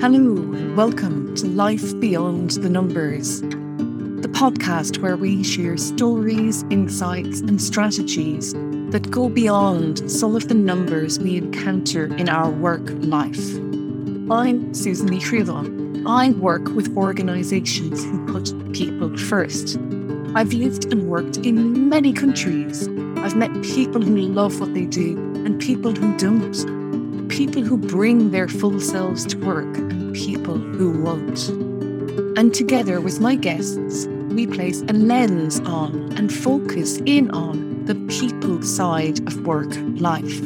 Hello, and welcome to Life Beyond the Numbers, the podcast where we share stories, insights, and strategies that go beyond some of the numbers we encounter in our work life. I'm Susan Lee I work with organisations who put people first. I've lived and worked in many countries. I've met people who love what they do and people who don't people who bring their full selves to work and people who won't. And together with my guests, we place a lens on and focus in on the people side of work life.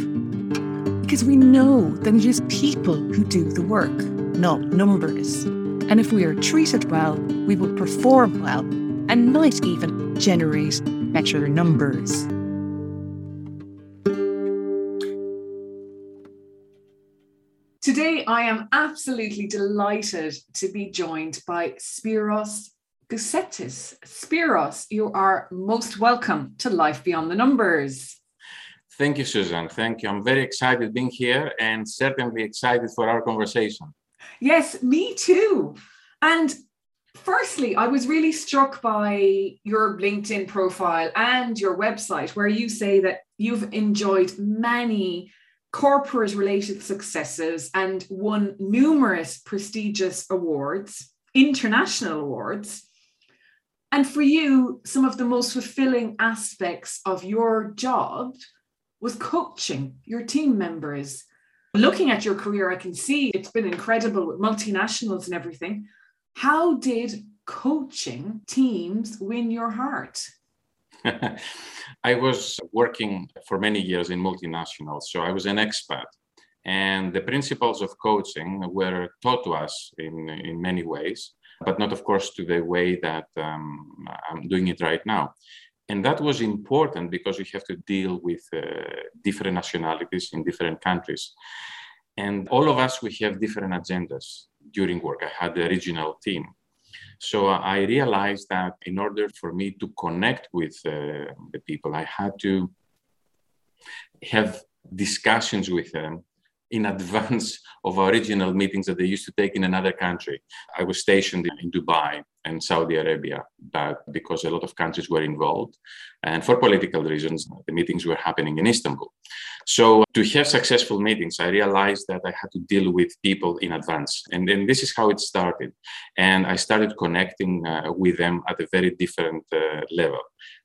Because we know that it is people who do the work, not numbers. And if we are treated well, we will perform well and might even generate better numbers. I am absolutely delighted to be joined by Spiros Gusetis. Spiros, you are most welcome to Life Beyond the Numbers. Thank you, Susan. Thank you. I'm very excited being here and certainly excited for our conversation. Yes, me too. And firstly, I was really struck by your LinkedIn profile and your website, where you say that you've enjoyed many corporate related successes and won numerous prestigious awards, international awards. And for you, some of the most fulfilling aspects of your job was coaching your team members. Looking at your career, I can see it's been incredible with multinationals and everything. How did coaching teams win your heart? I was working for many years in multinationals, so I was an expat. And the principles of coaching were taught to us in, in many ways, but not, of course, to the way that um, I'm doing it right now. And that was important because we have to deal with uh, different nationalities in different countries. And all of us, we have different agendas during work. I had the regional team so I realized that in order for me to connect with uh, the people, I had to have discussions with them in advance of original meetings that they used to take in another country. I was stationed in Dubai and Saudi Arabia, but because a lot of countries were involved, and for political reasons, the meetings were happening in Istanbul. So to have successful meetings, I realized that I had to deal with people in advance. And then this is how it started. And I started connecting uh, with them at a very different uh, level.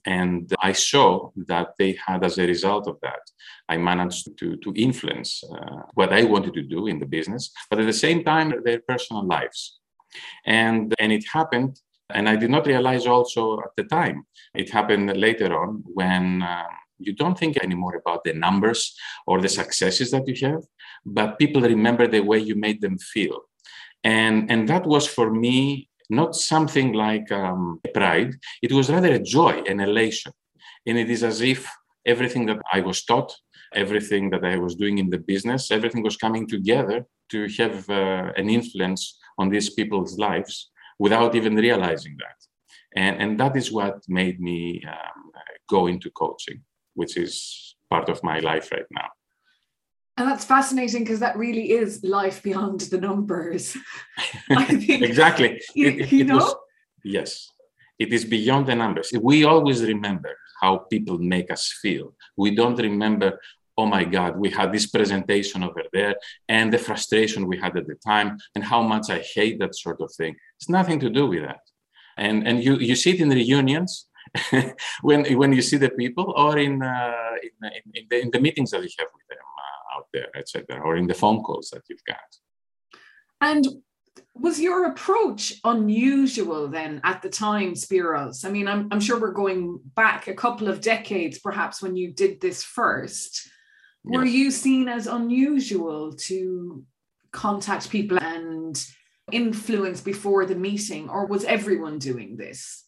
And I saw that they had, as a result of that, I managed to, to influence uh, what I wanted to do in the business, but at the same time, their personal lives. And, and it happened, and I did not realize also at the time, it happened later on when. Um, you don't think anymore about the numbers or the successes that you have, but people remember the way you made them feel. And, and that was for me not something like um, pride, it was rather a joy, an elation. And it is as if everything that I was taught, everything that I was doing in the business, everything was coming together to have uh, an influence on these people's lives without even realizing that. And, and that is what made me um, go into coaching, which is part of my life right now. And that's fascinating because that really is life beyond the numbers. think, exactly. You, it, you know? Was, yes, it is beyond the numbers. We always remember how people make us feel. We don't remember, oh my God, we had this presentation over there and the frustration we had at the time and how much I hate that sort of thing. It's nothing to do with that. And, and you, you see it in reunions when, when you see the people or in, uh, in, in, the, in the meetings that you have with them out there, etc., or in the phone calls that you've got. And was your approach unusual then at the time, Spiros? I mean, I'm, I'm sure we're going back a couple of decades, perhaps, when you did this first. Were yes. you seen as unusual to contact people and influence before the meeting, or was everyone doing this?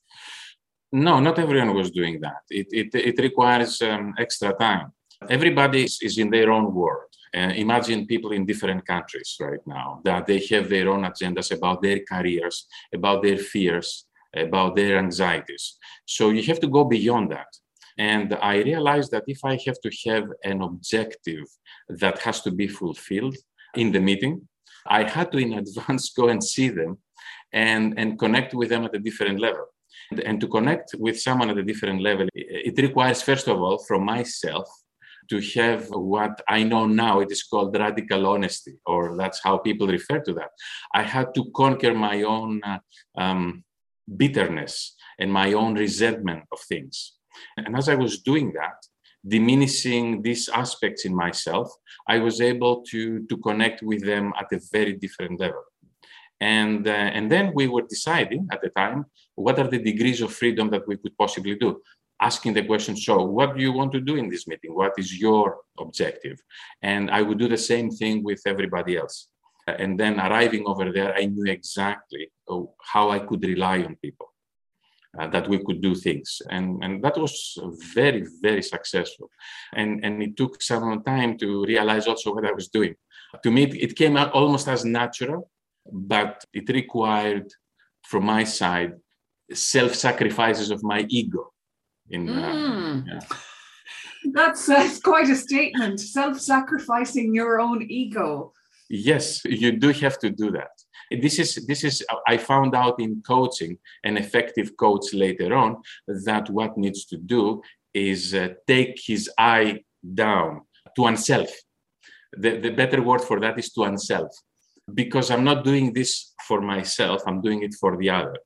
No, not everyone was doing that. It, it, it requires um, extra time everybody is in their own world. Uh, imagine people in different countries right now that they have their own agendas about their careers, about their fears, about their anxieties. So you have to go beyond that. And I realized that if I have to have an objective that has to be fulfilled in the meeting, I had to in advance go and see them and, and connect with them at a different level. And, and to connect with someone at a different level, it requires, first of all, from myself to have what I know now it is called radical honesty, or that's how people refer to that. I had to conquer my own uh, um, bitterness and my own resentment of things. And as I was doing that, diminishing these aspects in myself, I was able to, to connect with them at a very different level. And, uh, and then we were deciding at the time what are the degrees of freedom that we could possibly do. Asking the question, so what do you want to do in this meeting? What is your objective? And I would do the same thing with everybody else. And then arriving over there, I knew exactly uh, how I could rely on people uh, that we could do things. And, and that was very, very successful. And, and it took some time to realize also what I was doing. To me, it came out almost as natural, but it required, from my side, self sacrifices of my ego. In, uh, mm. yeah. That's, that's quite a statement. Self sacrificing your own ego. Yes, you do have to do that this is this is i found out in coaching an effective coach later on that what needs to do is uh, take his eye down to oneself. The, the better word for that is to oneself. Because i'm not doing this for myself i'm doing it for the other.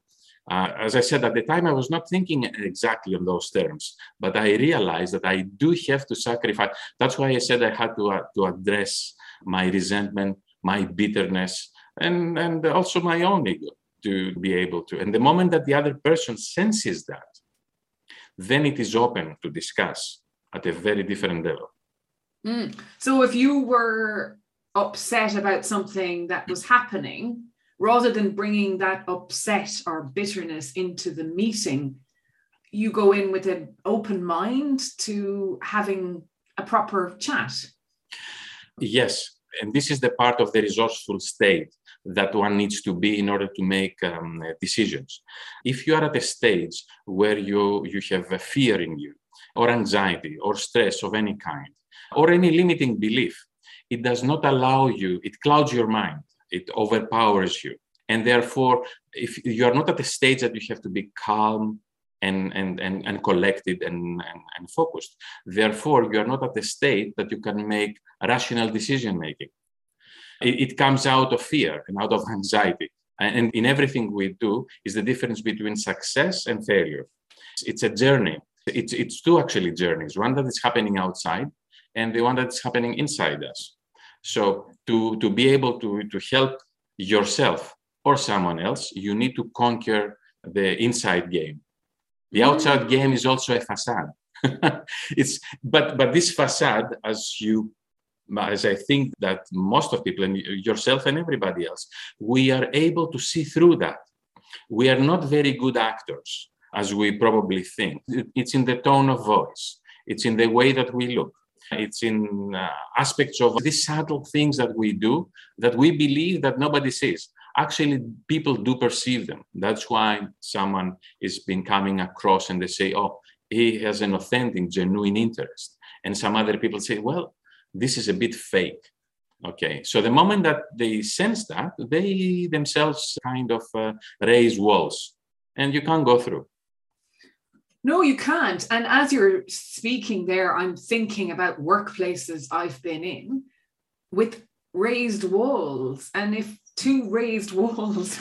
Uh, as I said at the time, I was not thinking exactly on those terms, but I realized that I do have to sacrifice. That's why I said I had to, uh, to address my resentment, my bitterness, and, and also my own ego to be able to. And the moment that the other person senses that, then it is open to discuss at a very different level. Mm. So if you were upset about something that was happening, rather than bringing that upset or bitterness into the meeting, you go in with an open mind to having a proper chat. Yes. And this is the part of the resourceful state that one needs to be in order to make um, decisions. If you are at a stage where you, you have a fear in you, or anxiety, or stress of any kind, or any limiting belief, it does not allow you, it clouds your mind, it overpowers you. And therefore, if you are not at a stage that you have to be calm and, and, and, and collected and, and, and focused, therefore, you are not at a state that you can make rational decision making it, it comes out of fear and out of anxiety. And in everything we do is the difference between success and failure. It's a journey. It's, it's two actually journeys, one that is happening outside and the one that's happening inside us. So to, to be able to, to help yourself or someone else, you need to conquer the inside game. The mm. outside game is also a facade. it's but but this facade, as you as I think that most of people, and yourself and everybody else, we are able to see through that. We are not very good actors, as we probably think. It's in the tone of voice, it's in the way that we look, it's in uh, aspects of these subtle things that we do that we believe that nobody sees. Actually, people do perceive them. That's why someone is been coming across and they say, oh, he has an authentic, genuine interest. And some other people say, well, this is a bit fake. Okay, so the moment that they sense that, they themselves kind of uh, raise walls and you can't go through. No, you can't. And as you're speaking there, I'm thinking about workplaces I've been in with raised walls. And if two raised walls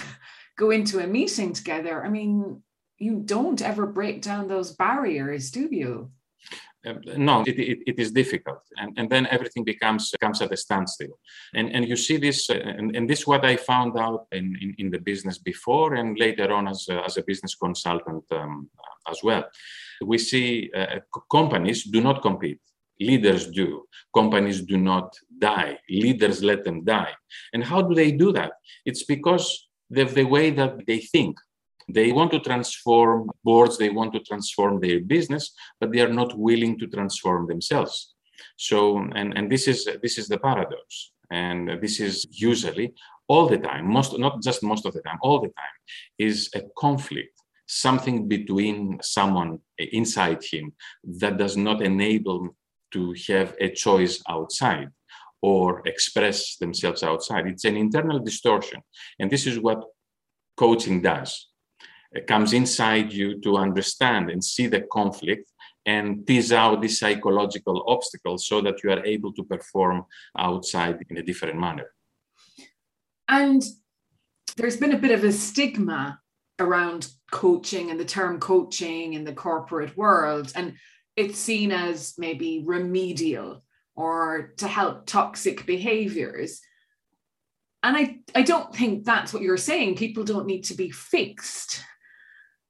go into a meeting together, I mean, you don't ever break down those barriers, do you? No, it, it, it is difficult. And, and then everything becomes comes at a standstill. And, and you see this, uh, and, and this is what I found out in, in, in, the business before and later on as a, as a business consultant um, as well. We see uh, companies do not compete. Leaders do. Companies do not die. Leaders let them die. And how do they do that? It's because of the way that they think. They want to transform boards, they want to transform their business, but they are not willing to transform themselves. So, and, and this is this is the paradox. And this is usually all the time, most not just most of the time, all the time, is a conflict, something between someone inside him that does not enable to have a choice outside or express themselves outside. It's an internal distortion. And this is what coaching does. It comes inside you to understand and see the conflict and tease out these psychological obstacles so that you are able to perform outside in a different manner. And there's been a bit of a stigma around coaching and the term coaching in the corporate world. And it's seen as maybe remedial or to help toxic behaviors. And I, I don't think that's what you're saying. People don't need to be fixed.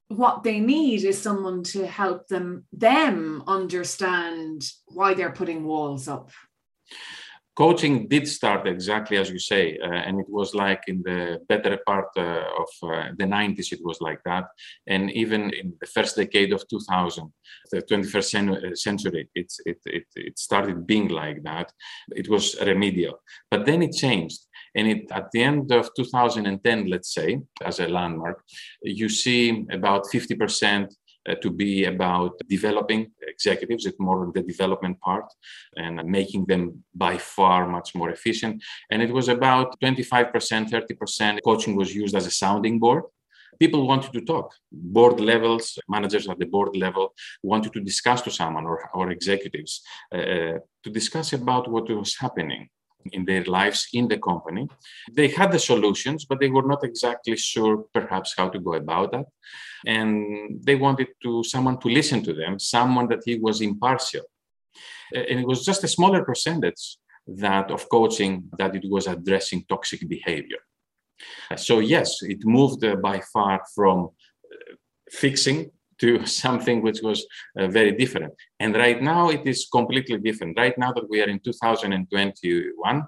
What they need is someone to help them them understand why they're putting walls up. Coaching did start exactly as you say uh, and it was like in the better part uh, of uh, the 90s it was like that. And even in the first decade of 2000 the 21st uh, century it, it, it, it started being like that. It was remedial. But then it changed and it, at the end of 2010 let's say as a landmark you see about 50% uh, to be about developing executives, it's more the development part and making them by far much more efficient. And it was about 25%, 30% coaching was used as a sounding board. People wanted to talk. Board levels, managers at the board level wanted to discuss to someone or, or executives uh, uh to discuss about what was happening in their lives in the company. They had the solutions, but they were not exactly sure perhaps how to go about that. And they wanted to someone to listen to them, someone that he was impartial. And it was just a smaller percentage that of coaching that it was addressing toxic behavior. So yes, it moved uh, by far from uh, fixing to something which was uh, very different. And right now it is completely different. Right now that we are in 2021,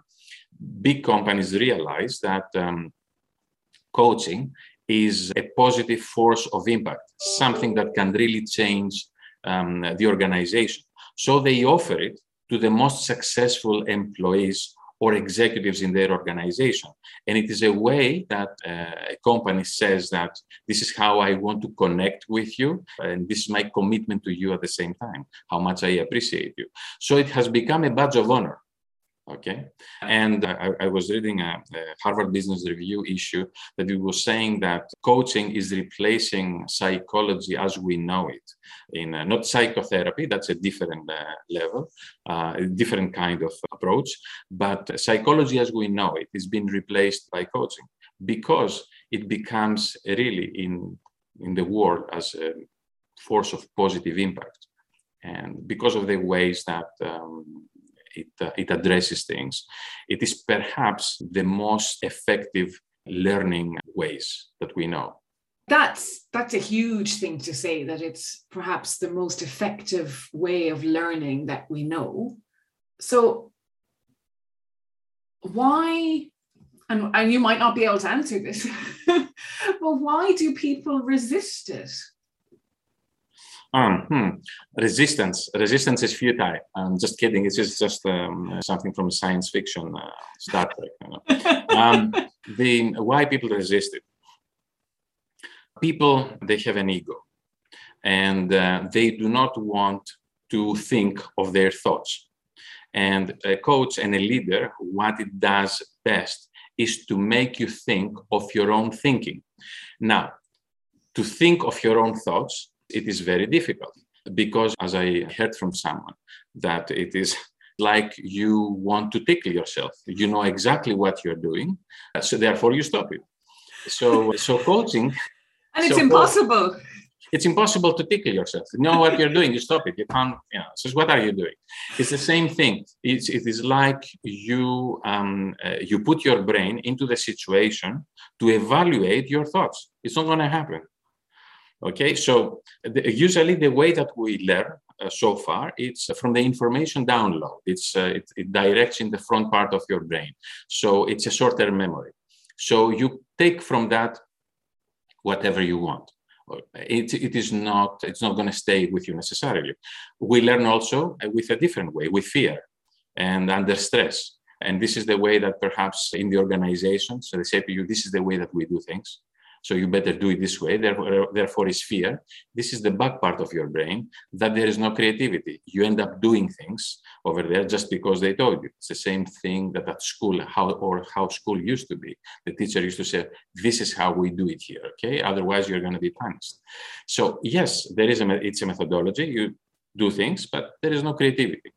big companies realize that um, coaching is a positive force of impact, something that can really change um, the organization. So they offer it to the most successful employees or executives in their organization. And it is a way that uh, a company says that this is how I want to connect with you, and this is my commitment to you at the same time, how much I appreciate you. So it has become a badge of honor okay. And I, I, was reading a, a, harvard business review issue that it was saying that coaching is replacing psychology as we know it in uh, not psychotherapy that's a different uh, level uh, a different kind of approach but psychology as we know it is being replaced by coaching because it becomes really in in the world as a force of positive impact. And because of the ways that um, it, uh, it addresses things. It is perhaps the most effective learning ways that we know. That's that's a huge thing to say that it's perhaps the most effective way of learning that we know. So why and, and you might not be able to answer this, but why do people resist it? Um, hmm. Resistance. Resistance is futile. I'm just kidding. It's just, just um, something from science fiction, uh, Star Trek. You know? um, the why people resist it. People they have an ego, and uh, they do not want to think of their thoughts. And a coach and a leader, what it does best is to make you think of your own thinking. Now, to think of your own thoughts it is very difficult because, as I heard from someone, that it is like you want to tickle yourself. You know exactly what you're doing, so therefore you stop it. So, so coaching, and it's so impossible. it's impossible to tickle yourself. You know what you're doing, you stop it. You can't, you know, so what are you doing? It's the same thing. It's, it is like you, um, uh, you put your brain into the situation to evaluate your thoughts. It's not going to happen. Okay, so the, usually the way that we learn uh, so far, it's from the information download. It's uh, it, it, directs in the front part of your brain, so it's a short-term memory. So you take from that whatever you want. It, it is not it's not going to stay with you necessarily. We learn also uh, with a different way, with fear and under stress. And this is the way that perhaps in the organization, so they say to you, this is the way that we do things. So you better do it this way. Therefore, therefore is fear. This is the back part of your brain that there is no creativity. You end up doing things over there just because they told you. It's the same thing that at school, how or how school used to be. The teacher used to say, "This is how we do it here." Okay, otherwise you're going to be punished. So yes, there is a it's a methodology. You do things, but there is no creativity.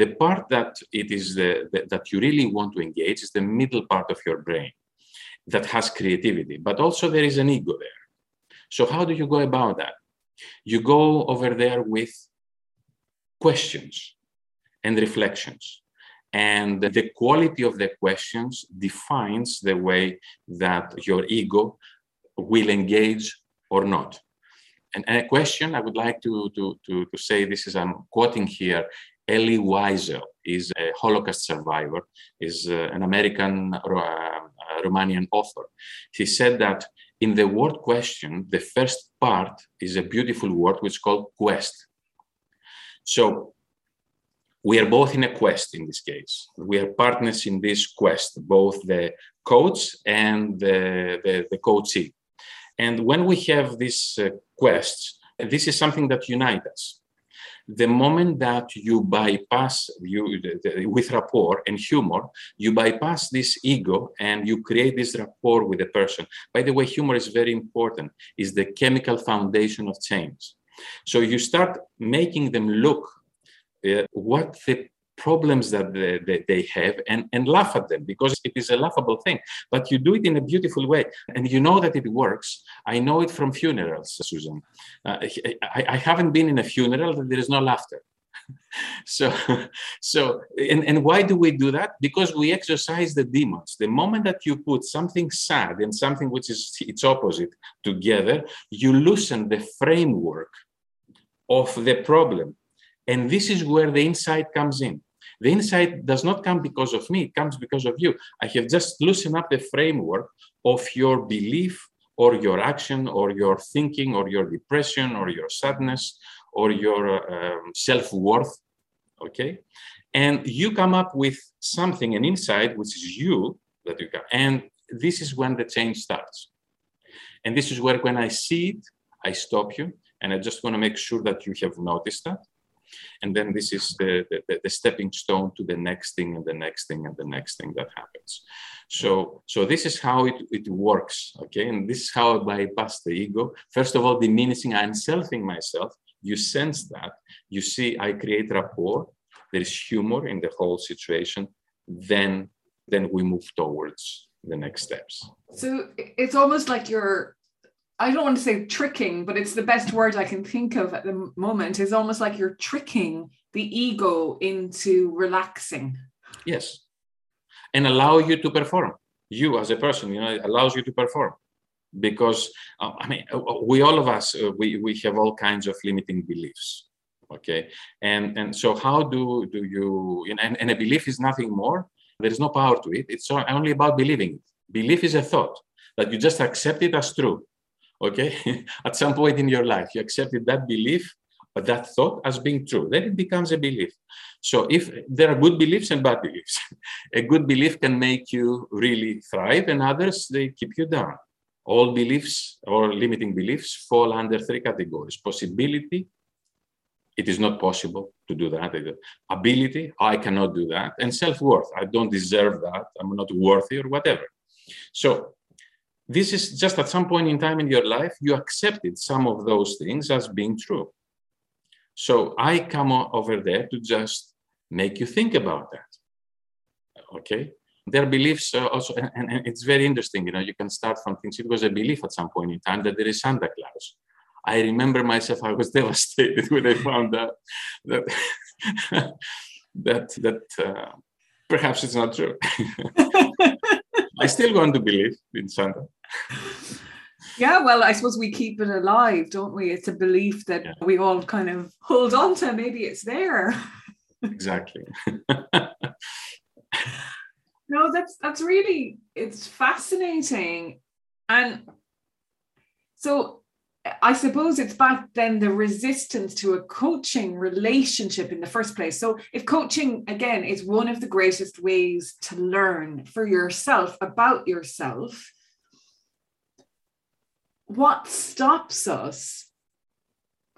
The part that it is the, the, that you really want to engage is the middle part of your brain that has creativity, but also there is an ego there. So how do you go about that? You go over there with questions and reflections. And the quality of the questions defines the way that your ego will engage or not. And, a question I would like to, to, to, to say this is I'm quoting here Elie Wiesel is a Holocaust survivor, is uh, an American uh, Romanian author. He said that in the word question, the first part is a beautiful word which is called quest. So we are both in a quest in this case. We are partners in this quest, both the coach and the, the, the coachee. And when we have these uh, quests, this is something that unites us the moment that you bypass you with rapport and humor you bypass this ego and you create this rapport with the person. By the way humor is very important. Is the chemical foundation of change. So you start making them look uh, what the problems that they, they, have and, and laugh at them because it is a laughable thing. But you do it in a beautiful way and you know that it works. I know it from funerals, Susan. Uh, I, I haven't been in a funeral that there is no laughter. so so and, and why do we do that because we exercise the demons the moment that you put something sad and something which is its opposite together you loosen the framework of the problem and this is where the insight comes in the insight does not come because of me, it comes because of you. I have just loosened up the framework of your belief or your action or your thinking or your depression or your sadness or your um, self worth. Okay. And you come up with something, an insight, which is you that you got. And this is when the change starts. And this is where, when I see it, I stop you. And I just want to make sure that you have noticed that and then this is the, the, the, stepping stone to the next thing and the next thing and the next thing that happens. So so this is how it, it works okay? And this is how i bypass the ego. First of all diminishing and selfing myself. You sense that. You see i create rapport. There is humor in the whole situation. Then then we move towards the next steps. So it's almost like you're I don't want to say tricking, but it's the best word I can think of at the moment. Is almost like you're tricking the ego into relaxing. Yes, and allow you to perform. You as a person, you know, it allows you to perform because uh, I mean, uh, we all of us uh, we we have all kinds of limiting beliefs. Okay, and and so how do do you? you know, and, and a belief is nothing more. There is no power to it. It's only about believing. Belief is a thought that you just accept it as true okay? At some point in your life you accepted that belief or that thought as being true. Then it becomes a belief. So if there are good beliefs and bad beliefs a good belief can make you really thrive and others they keep you down. All beliefs or limiting beliefs fall under three categories. Possibility it is not possible to do that. Ability i cannot do that. And self-worth i don't deserve that. I'm not worthy or whatever. So this is just at some point in time in your life, you accepted some of those things as being true. So I come over there to just make you think about that. Okay? Their beliefs also, and, and, it's very interesting, you know, you can start from things. It was a belief at some point in time that there is Santa Claus. I remember myself, I was devastated when I found out that, that, that uh, perhaps it's not true. I still want to believe in Santa. Yeah, well, I suppose we keep it alive, don't we? It's a belief that yeah. we all kind of hold on to. Maybe it's there. exactly. no, that's that's really it's fascinating. And so I suppose it's back then the resistance to a coaching relationship in the first place. So, if coaching, again, is one of the greatest ways to learn for yourself about yourself, what stops us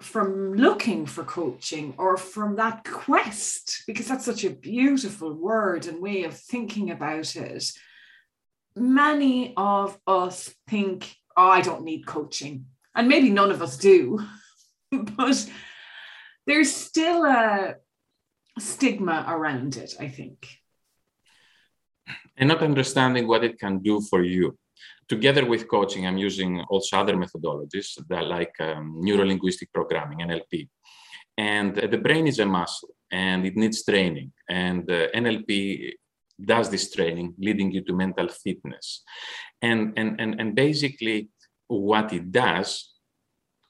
from looking for coaching or from that quest? Because that's such a beautiful word and way of thinking about it. Many of us think oh i don't need coaching. And maybe none of us do but there's still a stigma around it i think. And not understanding what it can do for you together with coaching, I'm using also other methodologies that like um, neuro-linguistic programming, NLP. And uh, the brain is a muscle and it needs training. And uh, NLP does this training, leading you to mental fitness. And, and, and, and basically, what it does,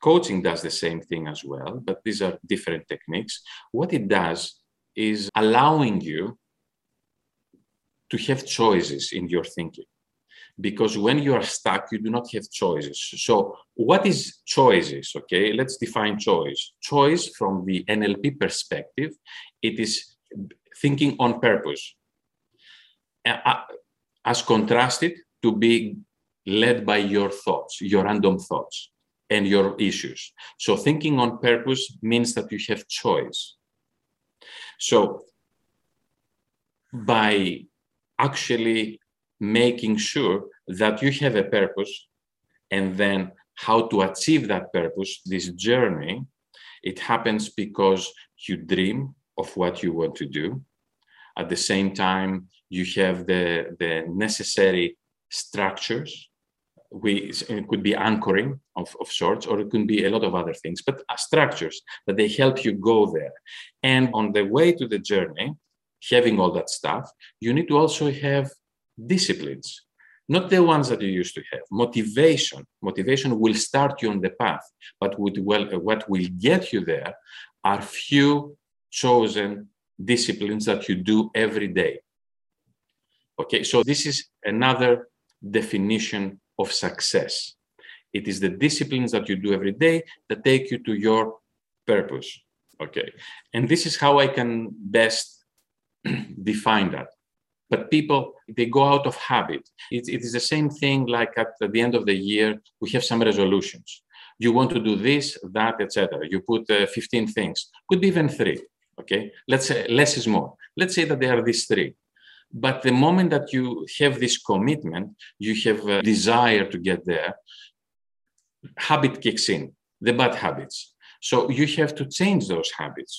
coaching does the same thing as well, but these are different techniques. What it does is allowing you to have choices in your thinking because when you are stuck you do not have choices. So what is choices okay? Let's define choice. Choice from the nlp perspective it is thinking on purpose. As contrasted to be led by your thoughts your random thoughts and your issues. So thinking on purpose means that you have choice. So by actually making sure that you have a purpose and then how to achieve that purpose, this journey, it happens because you dream of what you want to do. At the same time, you have the, the necessary structures. We, it could be anchoring of, of sorts, or it could be a lot of other things, but uh, structures that they help you go there. And on the way to the journey, having all that stuff, you need to also have disciplines, not the ones that you used to have. Motivation, motivation will start you on the path, but what will, uh, what will get you there are few chosen disciplines that you do every day. Okay, so this is another definition of success. It is the disciplines that you do every day that take you to your purpose. Okay, and this is how I can best define that but people they go out of habit. It, it is the same thing like at the end of the year we have some resolutions. You want to do this that etc you put uh, 15 things. Could be even three okay? Let's say less is more. Let's say that there are these three. But the moment that you have this commitment you have a desire to get there habit kicks in the bad habits. So you have to change those habits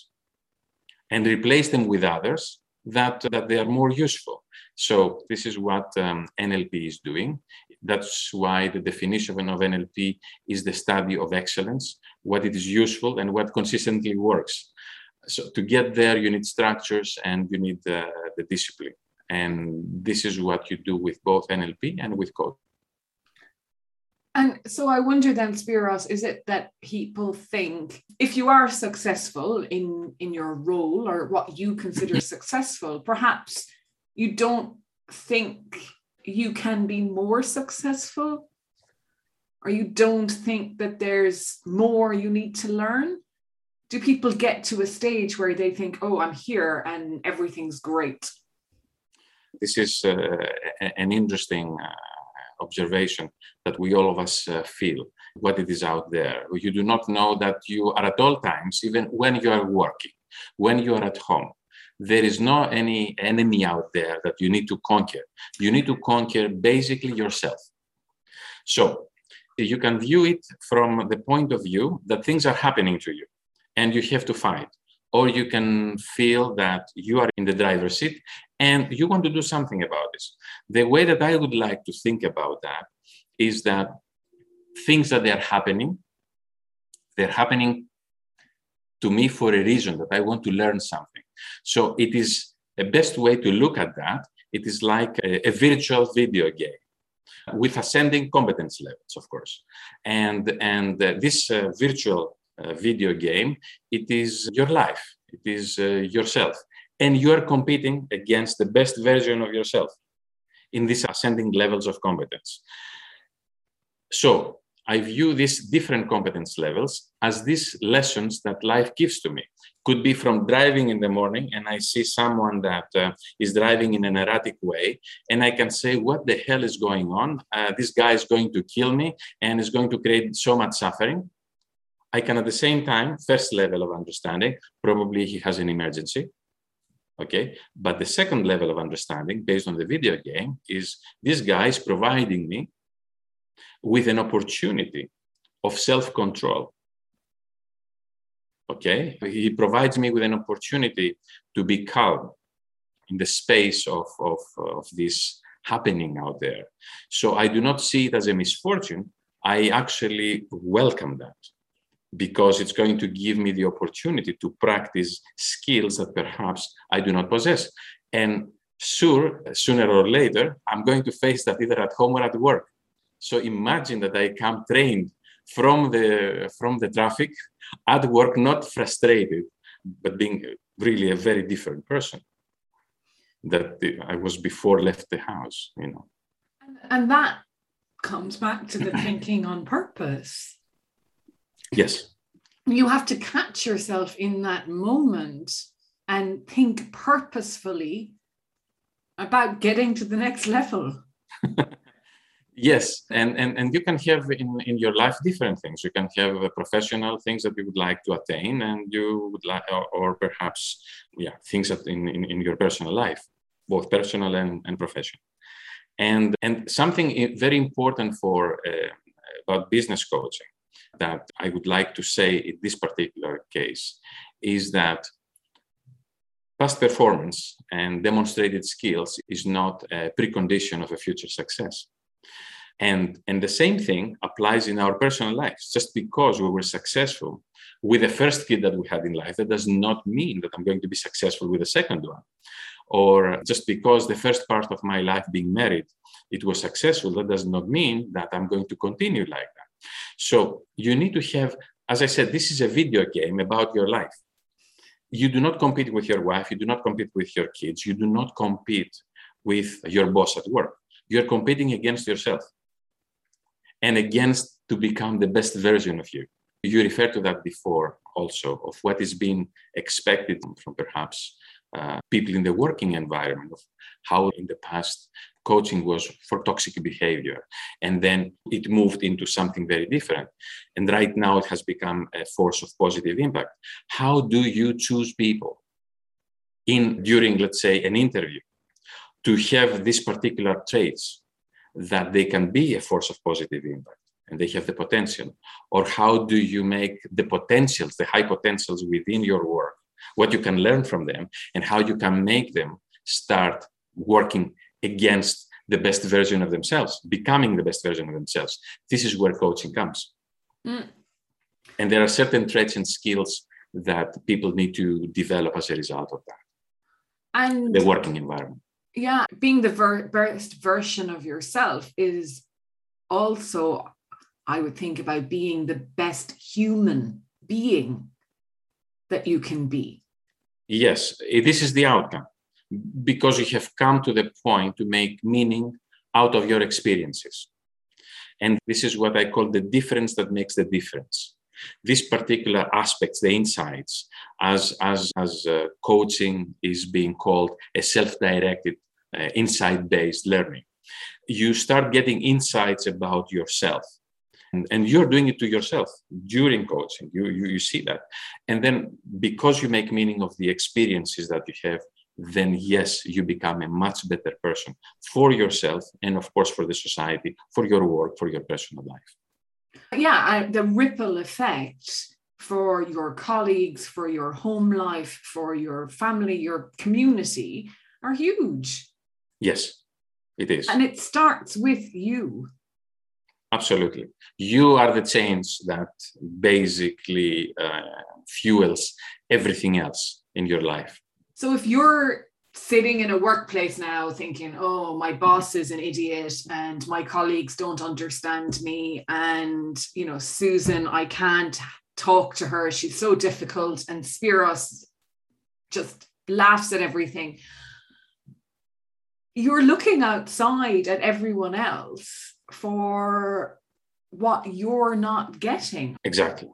and replace them with others that, that they are more useful. So this is what um, NLP is doing. That's why the definition of NLP is the study of excellence, what it is useful and what consistently works. So to get there, you need structures and you need uh, the discipline. And this is what you do with both NLP and with code. And so I wonder then, Spiros, is it that people think if you are successful in in your role or what you consider successful, perhaps you don't think you can be more successful, or you don't think that there's more you need to learn? Do people get to a stage where they think, "Oh, I'm here and everything's great"? This is uh, an interesting. Uh observation that we all of us uh, feel what it is out there. You do not know that you are at all times, even when you are working, when you are at home. There is no any enemy out there that you need to conquer. You need to conquer basically yourself. So you can view it from the point of view that things are happening to you and you have to fight or you can feel that you are in the driver's seat and you want to do something about this. The way that I would like to think about that is that things that they are happening, they're happening to me for a reason that I want to learn something. So it is the best way to look at that. It is like a, a virtual video game with ascending competence levels, of course. And, and uh, this uh, virtual video game, it is your life, it is uh, yourself. And you are competing against the best version of yourself in these ascending levels of competence. So, I view these different competence levels as these lessons that life gives to me. Could be from driving in the morning and I see someone that uh, is driving in an erratic way, and I can say, What the hell is going on? Uh, this guy is going to kill me and is going to create so much suffering. I can, at the same time, first level of understanding, probably he has an emergency. Okay. But the second level of understanding, based on the video game, is this guy is providing me with an opportunity of self control. Okay, he provides me with an opportunity to be calm in the space of, of, of this happening out there. So I do not see it as a misfortune. I actually welcome that because it's going to give me the opportunity to practice skills that perhaps I do not possess. And sure, sooner or later, I'm going to face that either at home or at work. So imagine that I come trained from the from the traffic at work, not frustrated, but being really a very different person that I was before left the house, you know. And that comes back to the thinking on purpose. Yes. You have to catch yourself in that moment and think purposefully about getting to the next level. yes and, and and you can have in in your life different things you can have uh, professional things that you would like to attain and you would like or, or perhaps yeah things that in, in, in your personal life both personal and, and professional and and something very important for uh, about business coaching that i would like to say in this particular case is that past performance and demonstrated skills is not a precondition of a future success and, and the same thing applies in our personal lives. Just because we were successful with the first kid that we had in life, that does not mean that I'm going to be successful with the second one. Or just because the first part of my life being married, it was successful, that does not mean that I'm going to continue like that. So you need to have, as I said, this is a video game about your life. You do not compete with your wife, you do not compete with your kids, you do not compete with your boss at work. You're competing against yourself and against to become the best version of you. You referred to that before also of what is being expected from perhaps uh, people in the working environment, of how in the past coaching was for toxic behavior. And then it moved into something very different. And right now it has become a force of positive impact. How do you choose people in during, let's say, an interview to have these particular traits that they can be a force of positive impact and they have the potential? Or how do you make the potentials, the high potentials within your work, what you can learn from them, and how you can make them start working against the best version of themselves, becoming the best version of themselves? This is where coaching comes. Mm. And there are certain traits and skills that people need to develop as a result of that. And the working environment yeah being the ver- best version of yourself is also i would think about being the best human being that you can be yes eh, this is the outcome because you have come to the point to make meaning out of your experiences and this is what i call the difference that makes the difference these particular aspects the insights as as as uh, coaching is being called a self-directed uh, insight based learning. You start getting insights about yourself. And, and you're doing it to yourself during coaching. You, you, you see that. And then because you make meaning of the experiences that you have, then yes, you become a much better person for yourself and, of course, for the society, for your work, for your personal life. Yeah, I, the ripple effect for your colleagues, for your home life, for your family, your community are huge. Yes, it is. And it starts with you. Absolutely. You are the change that basically uh, fuels everything else in your life. So if you're sitting in a workplace now thinking, oh, my boss is an idiot and my colleagues don't understand me. And, you know, Susan, I can't talk to her. She's so difficult. And Spiros just laughs at everything you're looking outside at everyone else for what you're not getting. Exactly.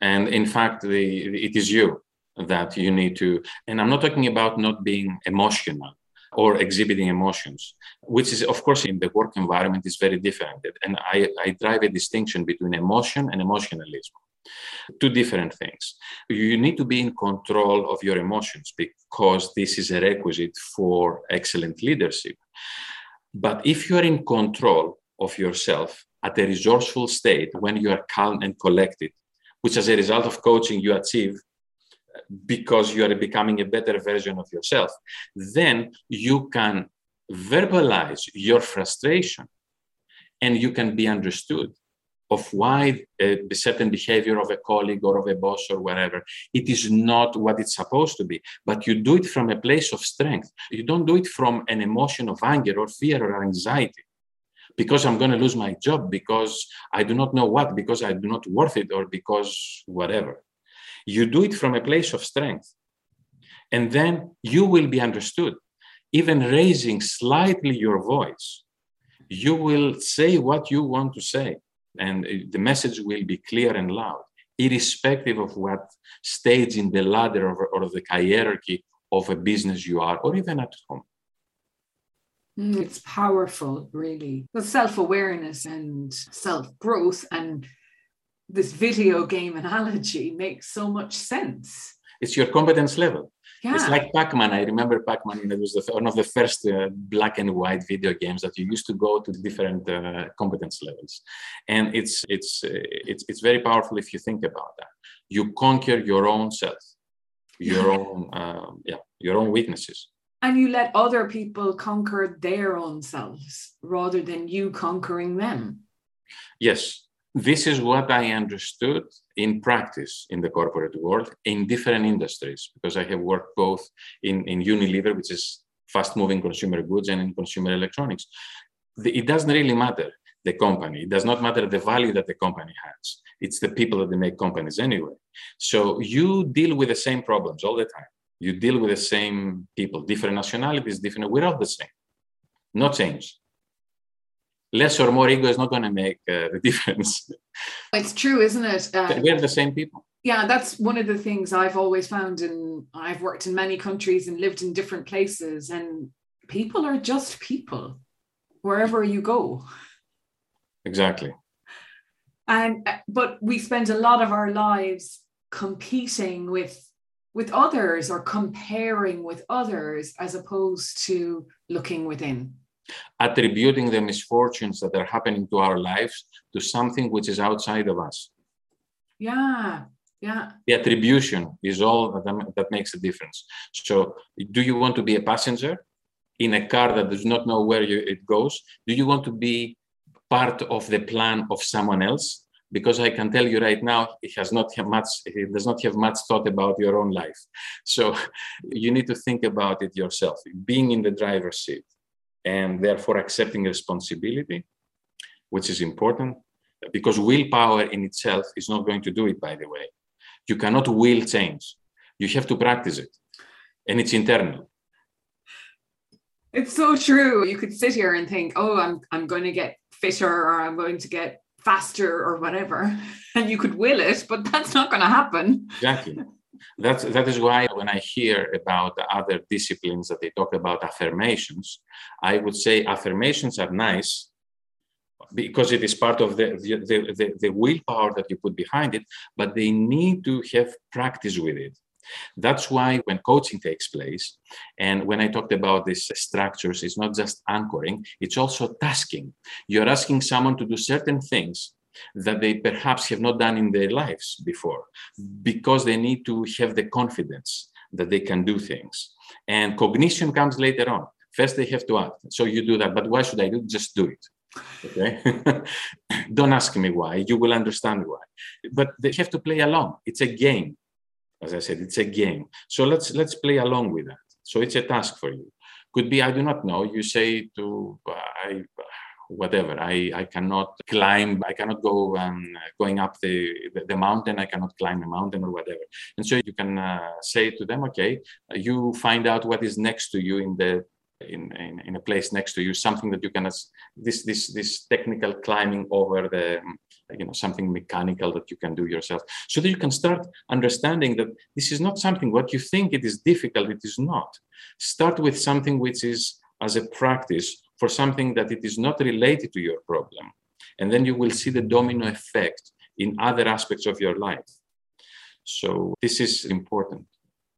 And in fact, the, it is you that you need to, and I'm not talking about not being emotional or exhibiting emotions, which is, of course, in the work environment is very different. And I, I drive a distinction between emotion and emotionalism. Two different things. You need to be in control of your emotions because this is a requisite for excellent leadership. But if you are in control of yourself at a resourceful state, when you are calm and collected, which as a result of coaching you achieve because you are becoming a better version of yourself, then you can verbalize your frustration and you can be understood of why uh, a certain behavior of a colleague or of a boss or whatever. It is not what it's supposed to be but you do it from a place of strength. You don't do it from an emotion of anger or fear or anxiety because i'm going to lose my job because i do not know what because i do not worth it or because whatever you do it from a place of strength and then you will be understood even raising slightly your voice you will say what you want to say and the message will be clear and loud, irrespective of what stage in the ladder or, the hierarchy of a business you are, or even at home. Mm, it's powerful, really. The self awareness and self growth and this video game analogy makes so much sense. It's your competence level. Yeah. It's like Pac-Man. I remember Pac-Man. It was the, one of the first uh, black and white video games that you used to go to different uh, competence levels, and it's it's uh, it's it's very powerful if you think about that. You conquer your own self, your yeah. own um, yeah, your own weaknesses, and you let other people conquer their own selves rather than you conquering them. Yes, this is what I understood in practice in the corporate world in different industries, because I have worked both in, in Unilever, which is fast moving consumer goods, and in consumer electronics. The, it doesn't really matter the company, it does not matter the value that the company has. It's the people that they make companies anyway. So you deal with the same problems all the time. You deal with the same people, different nationalities, different, we're all the same. No change less or more ego is not going to make uh, the difference. It's true, isn't it? Uh, We're the same people. Yeah, that's one of the things I've always found. And I've worked in many countries and lived in different places, and people are just people wherever you go. Exactly. And uh, but we spend a lot of our lives competing with with others or comparing with others as opposed to looking within attributing the misfortunes that are happening to our lives to something which is outside of us. Yeah, yeah. The attribution is all that, that makes a difference. So, do you want to be a passenger in a car that does not know where you, it goes? Do you want to be part of the plan of someone else? Because I can tell you right now, it has not have much. It does not have much thought about your own life. So, you need to think about it yourself. Being in the driver's seat and therefore accepting responsibility, which is important because willpower in itself is not going to do it, by the way. You cannot will change, you have to practice it, and it's internal. It's so true. You could sit here and think, oh, I'm, I'm going to get fitter or I'm going to get faster or whatever. And you could will it, but that's not going to happen. Exactly. That's, that is why when I hear about other disciplines that they talk about affirmations, I would say affirmations are nice because it is part of the, the, the, the willpower that you put behind it, but they need to have practice with it. That's why when coaching takes place, and when I talked about these structures, it's not just anchoring, it's also tasking. You're asking someone to do certain things that they perhaps have not done in their lives before because they need to have the confidence that they can do things. And cognition comes later on. First, they have to act. So you do that. But why should I do? Just do it. Okay. Don't ask me why. You will understand why. But they have to play along. It's a game. As I said, it's a game. So let's let's play along with that. So it's a task for you. Could be I do not know. You say to I whatever. I, I cannot climb, I cannot go um, going up the, the, the, mountain, I cannot climb the mountain or whatever. And so you can uh, say to them, okay, you find out what is next to you in the in, in, in a place next to you, something that you can, this, this, this technical climbing over the, you know, something mechanical that you can do yourself. So that you can start understanding that this is not something, what you think it is difficult, it is not. Start with something which is as a practice for something that it is not related to your problem. And then you will see the domino effect in other aspects of your life. So this is important.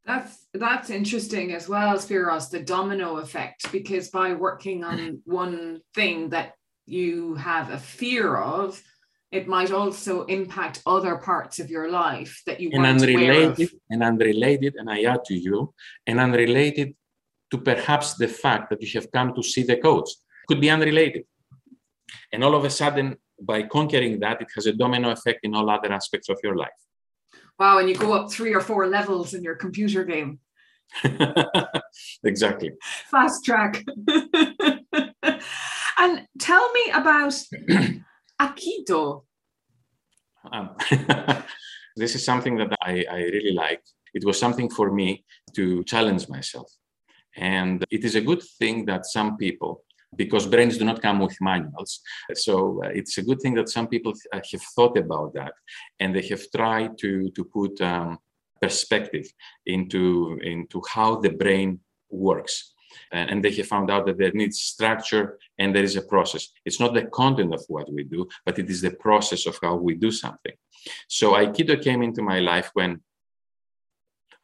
That's that's interesting as well, Spiros, the domino effect, because by working on one thing that you have a fear of, it might also impact other parts of your life that you and unrelated and unrelated, and I add to you, and unrelated to perhaps the fact that you have come to see the coach. Could be unrelated. And all of a sudden, by conquering that, it has a domino effect in all other aspects of your life. Wow, and you go up three or four levels in your computer game. exactly. Fast track. and tell me about Aikido. Um, this is something that I, I really like. It was something for me to challenge myself. And it is a good thing that some people because brains do not come with manuals. So uh, it's a good thing that some people uh, have thought about that and they have tried to, to put um, perspective into, into how the brain works. And, and they have found out that there needs structure and there is a process. It's not the content of what we do, but it is the process of how we do something. So Aikido came into my life when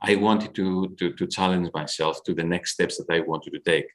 I wanted to, to, to challenge myself to the next steps that I wanted to take,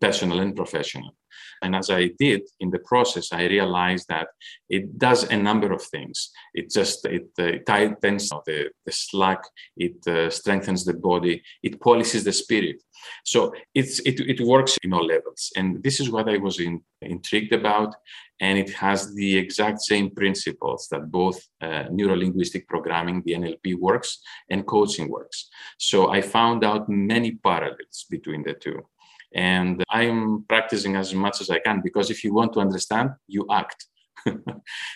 personal and professional. And as I did in the process, I realized that it does a number of things. It just it, uh, it tightens the, the slack, it uh, strengthens the body, it polishes the spirit. So it's it, it works in all levels. And this is what I was in, intrigued about. And it has the exact same principles that both uh, neurolinguistic programming, the NLP works, and coaching works. So I found out many parallels between the two. And i'm practicing as much as i can because if you want to understand you act.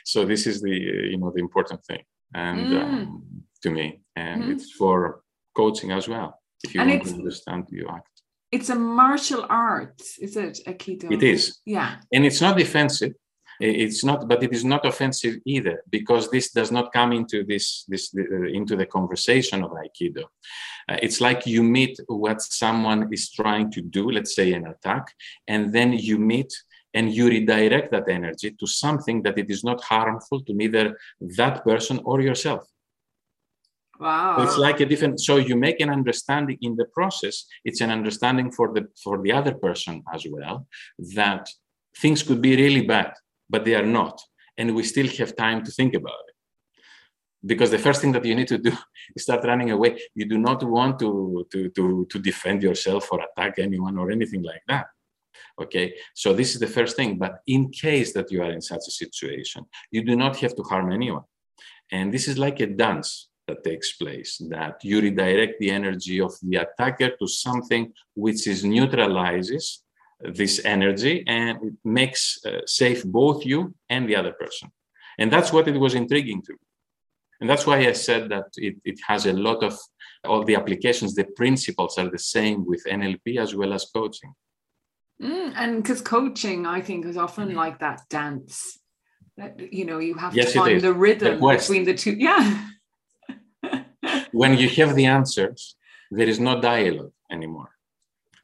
So this is the you know the important thing and mm. um, to me. And mm. it's for coaching as well. If you and want to understand you act. It's a martial art is it aikido it is. Yeah. And it's not defensive it's not but it is not offensive either because this does not come into this this uh, into the conversation of aikido uh, it's like you meet what someone is trying to do let's say an attack and then you meet and you redirect that energy to something that it is not harmful to neither that person or yourself Wow. So it's like a different. So you make an understanding in the process. It's an understanding for the for the other person as well that things could be really bad but they are not. And we still have time to think about it. Because the first thing that you need to do is start running away. You do not want to, to, to, to defend yourself or attack anyone or anything like that. Okay, so this is the first thing. But in case that you are in such a situation, you do not have to harm anyone. And this is like a dance that takes place that you redirect the energy of the attacker to something which is neutralizes this energy and it makes uh, safe both you and the other person. And that's what it was intriguing to me. And that's why I said that it, it has a lot of all the applications, the principles are the same with NLP as well as coaching. Mm, and because coaching, I think, is often mm. like that dance. That you know, you have yes, to find the rhythm the between the two. Yeah. when you have the answers, there is no dialogue anymore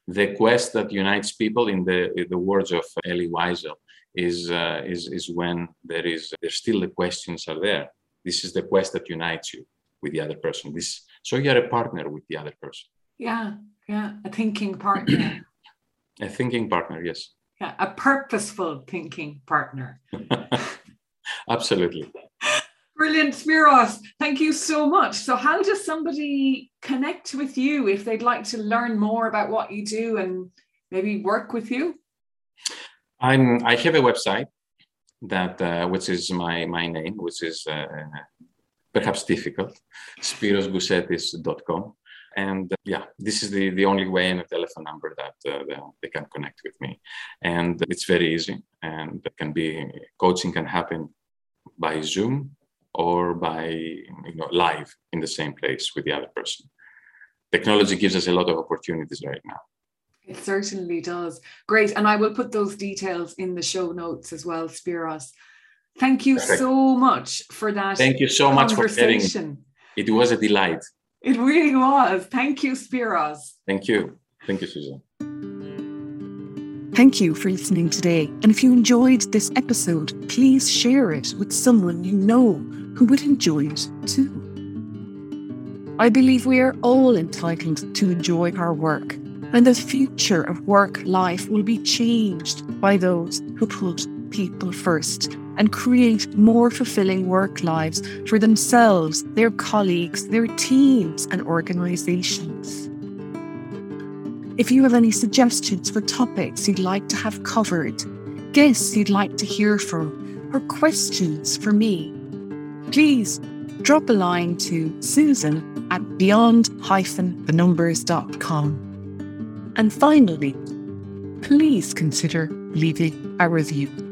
the quest that unites people, in the in the words of Elie Wiesel, is uh, is is when there is there's still the questions are there. This is the quest that unites you with the other person. This so you're a partner with the other person. Yeah, yeah, a thinking partner. a thinking partner, yes. Yeah, a purposeful thinking partner. Absolutely. Brilliant, Spiros. Thank you so much. So, how does somebody connect with you if they'd like to learn more about what you do and maybe work with you? I'm. I have a website that uh, which is my my name, which is uh, perhaps difficult, spirosgoussetis.com. And uh, yeah, this is the, the only way and a telephone number that uh, they can connect with me. And it's very easy and it can be coaching can happen by Zoom or by you know live in the same place with the other person technology gives us a lot of opportunities right now It certainly does. Great. And I will put those details in the show notes as well, Spiros. Thank you Perfect. so much for that. Thank you so much for having It was a delight. It really was. Thank you, Spiros. Thank you. Thank you, Susan. Thank you for listening today. And if you enjoyed this episode, please share it with someone you know who would enjoy it too. I believe we are all entitled to enjoy our work and the future of work life will be changed by those who put people first and create more fulfilling work lives for themselves, their colleagues, their teams, and organizations. If you have any suggestions for topics you'd like to have covered, guests you'd like to hear from, or questions for me, please drop a line to susan at beyond-thenumbers.com. And finally, please consider leaving a review.